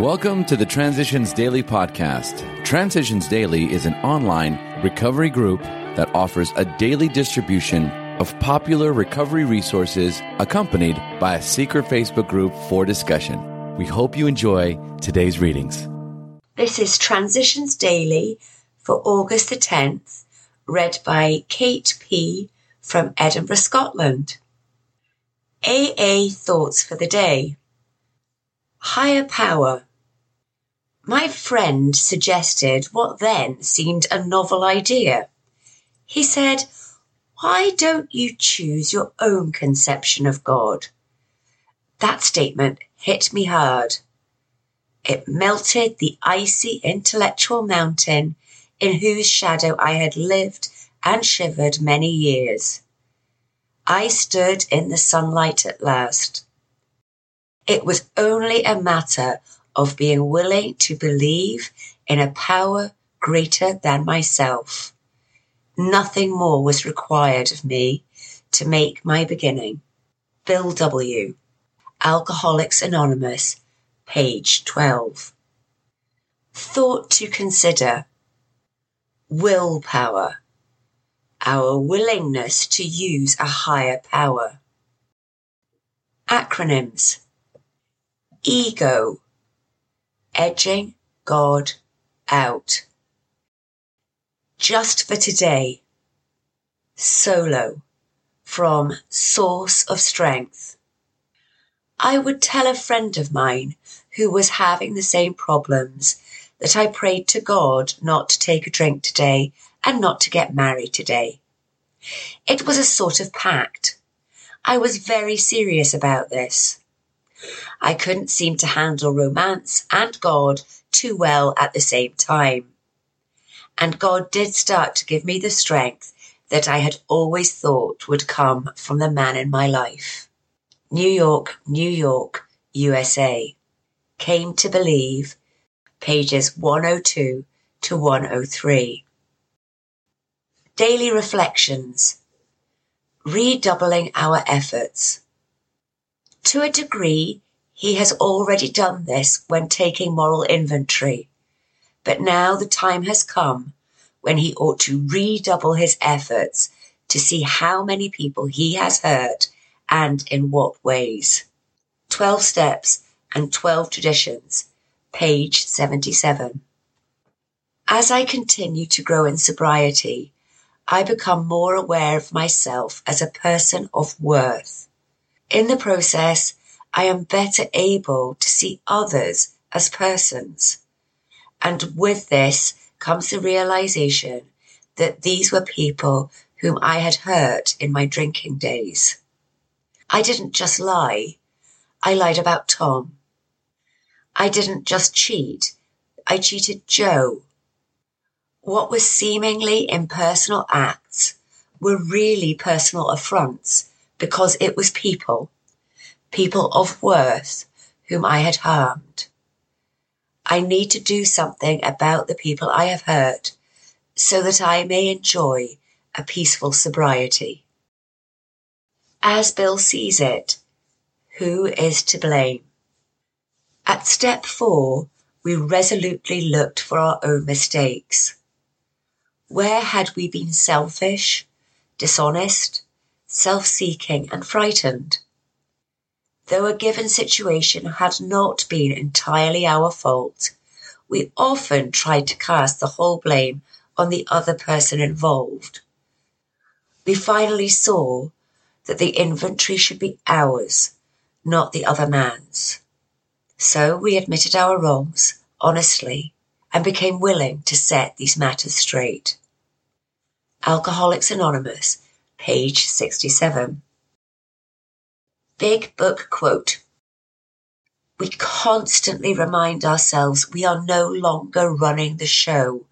Welcome to the Transitions Daily podcast. Transitions Daily is an online recovery group that offers a daily distribution of popular recovery resources accompanied by a secret Facebook group for discussion. We hope you enjoy today's readings. This is Transitions Daily for August the 10th, read by Kate P. from Edinburgh, Scotland. AA Thoughts for the Day. Higher Power. My friend suggested what then seemed a novel idea. He said, Why don't you choose your own conception of God? That statement hit me hard. It melted the icy intellectual mountain in whose shadow I had lived and shivered many years. I stood in the sunlight at last. It was only a matter of being willing to believe in a power greater than myself. Nothing more was required of me to make my beginning. Bill W. Alcoholics Anonymous, page 12. Thought to consider. Willpower. Our willingness to use a higher power. Acronyms ego, edging God out. Just for today, solo from Source of Strength. I would tell a friend of mine who was having the same problems that I prayed to God not to take a drink today and not to get married today. It was a sort of pact. I was very serious about this. I couldn't seem to handle romance and God too well at the same time. And God did start to give me the strength that I had always thought would come from the man in my life. New York, New York, USA. Came to believe, pages 102 to 103. Daily reflections. Redoubling our efforts. To a degree, he has already done this when taking moral inventory. But now the time has come when he ought to redouble his efforts to see how many people he has hurt and in what ways. 12 Steps and 12 Traditions, page 77. As I continue to grow in sobriety, I become more aware of myself as a person of worth. In the process, I am better able to see others as persons. And with this comes the realization that these were people whom I had hurt in my drinking days. I didn't just lie. I lied about Tom. I didn't just cheat. I cheated Joe. What were seemingly impersonal acts were really personal affronts because it was people, people of worth, whom I had harmed. I need to do something about the people I have hurt so that I may enjoy a peaceful sobriety. As Bill sees it, who is to blame? At step four, we resolutely looked for our own mistakes. Where had we been selfish, dishonest, self-seeking and frightened. Though a given situation had not been entirely our fault, we often tried to cast the whole blame on the other person involved. We finally saw that the inventory should be ours, not the other man's. So we admitted our wrongs honestly and became willing to set these matters straight. Alcoholics Anonymous page 67. Big Book Quote We constantly remind ourselves we are no longer running the show,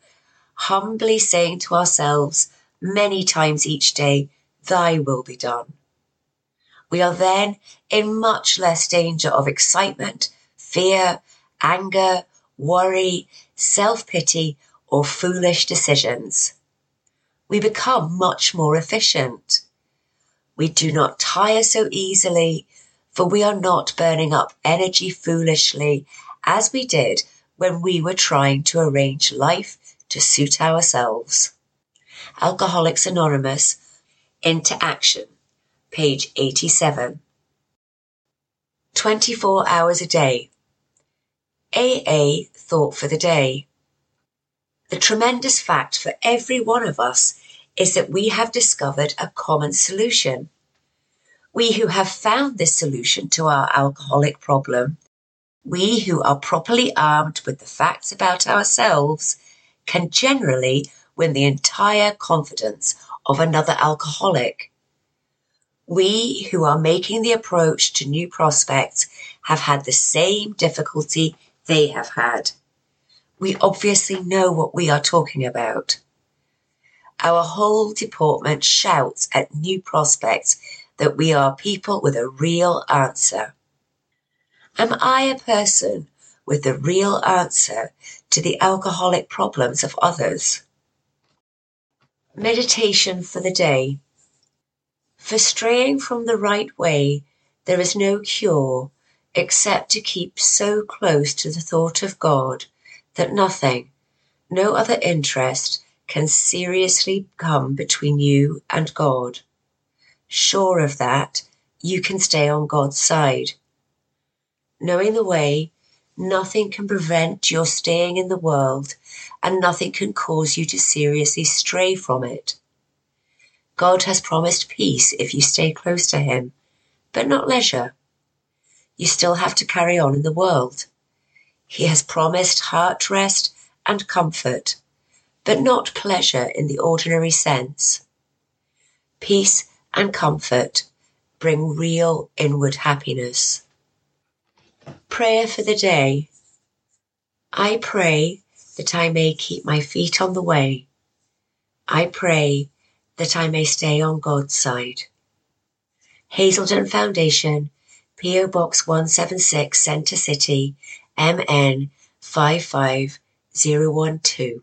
humbly saying to ourselves many times each day, Thy will be done. We are then in much less danger of excitement, fear, anger, worry, self pity, or foolish decisions we become much more efficient. We do not tire so easily, for we are not burning up energy foolishly as we did when we were trying to arrange life to suit ourselves. Alcoholics Anonymous Into Action, page 87. 24 hours a day. AA Thought for the Day. The tremendous fact for every one of us is that we have discovered a common solution. We who have found this solution to our alcoholic problem, we who are properly armed with the facts about ourselves, can generally win the entire confidence of another alcoholic. We who are making the approach to new prospects have had the same difficulty they have had. We obviously know what we are talking about. Our whole department shouts at new prospects that we are people with a real answer. Am I a person with the real answer to the alcoholic problems of others? Meditation for the day. For straying from the right way, there is no cure except to keep so close to the thought of God that nothing, no other interest, can seriously come between you and God. Sure of that, you can stay on God's side. Knowing the way, nothing can prevent your staying in the world, and nothing can cause you to seriously stray from it. God has promised peace if you stay close to Him, but not leisure. You still have to carry on in the world. He has promised heart rest and comfort, but not pleasure in the ordinary sense. Peace and comfort bring real inward happiness. Prayer for the day. I pray that I may keep my feet on the way. I pray that I may stay on God's side. Hazelden Foundation, PO Box 176, Center City, MN 55012.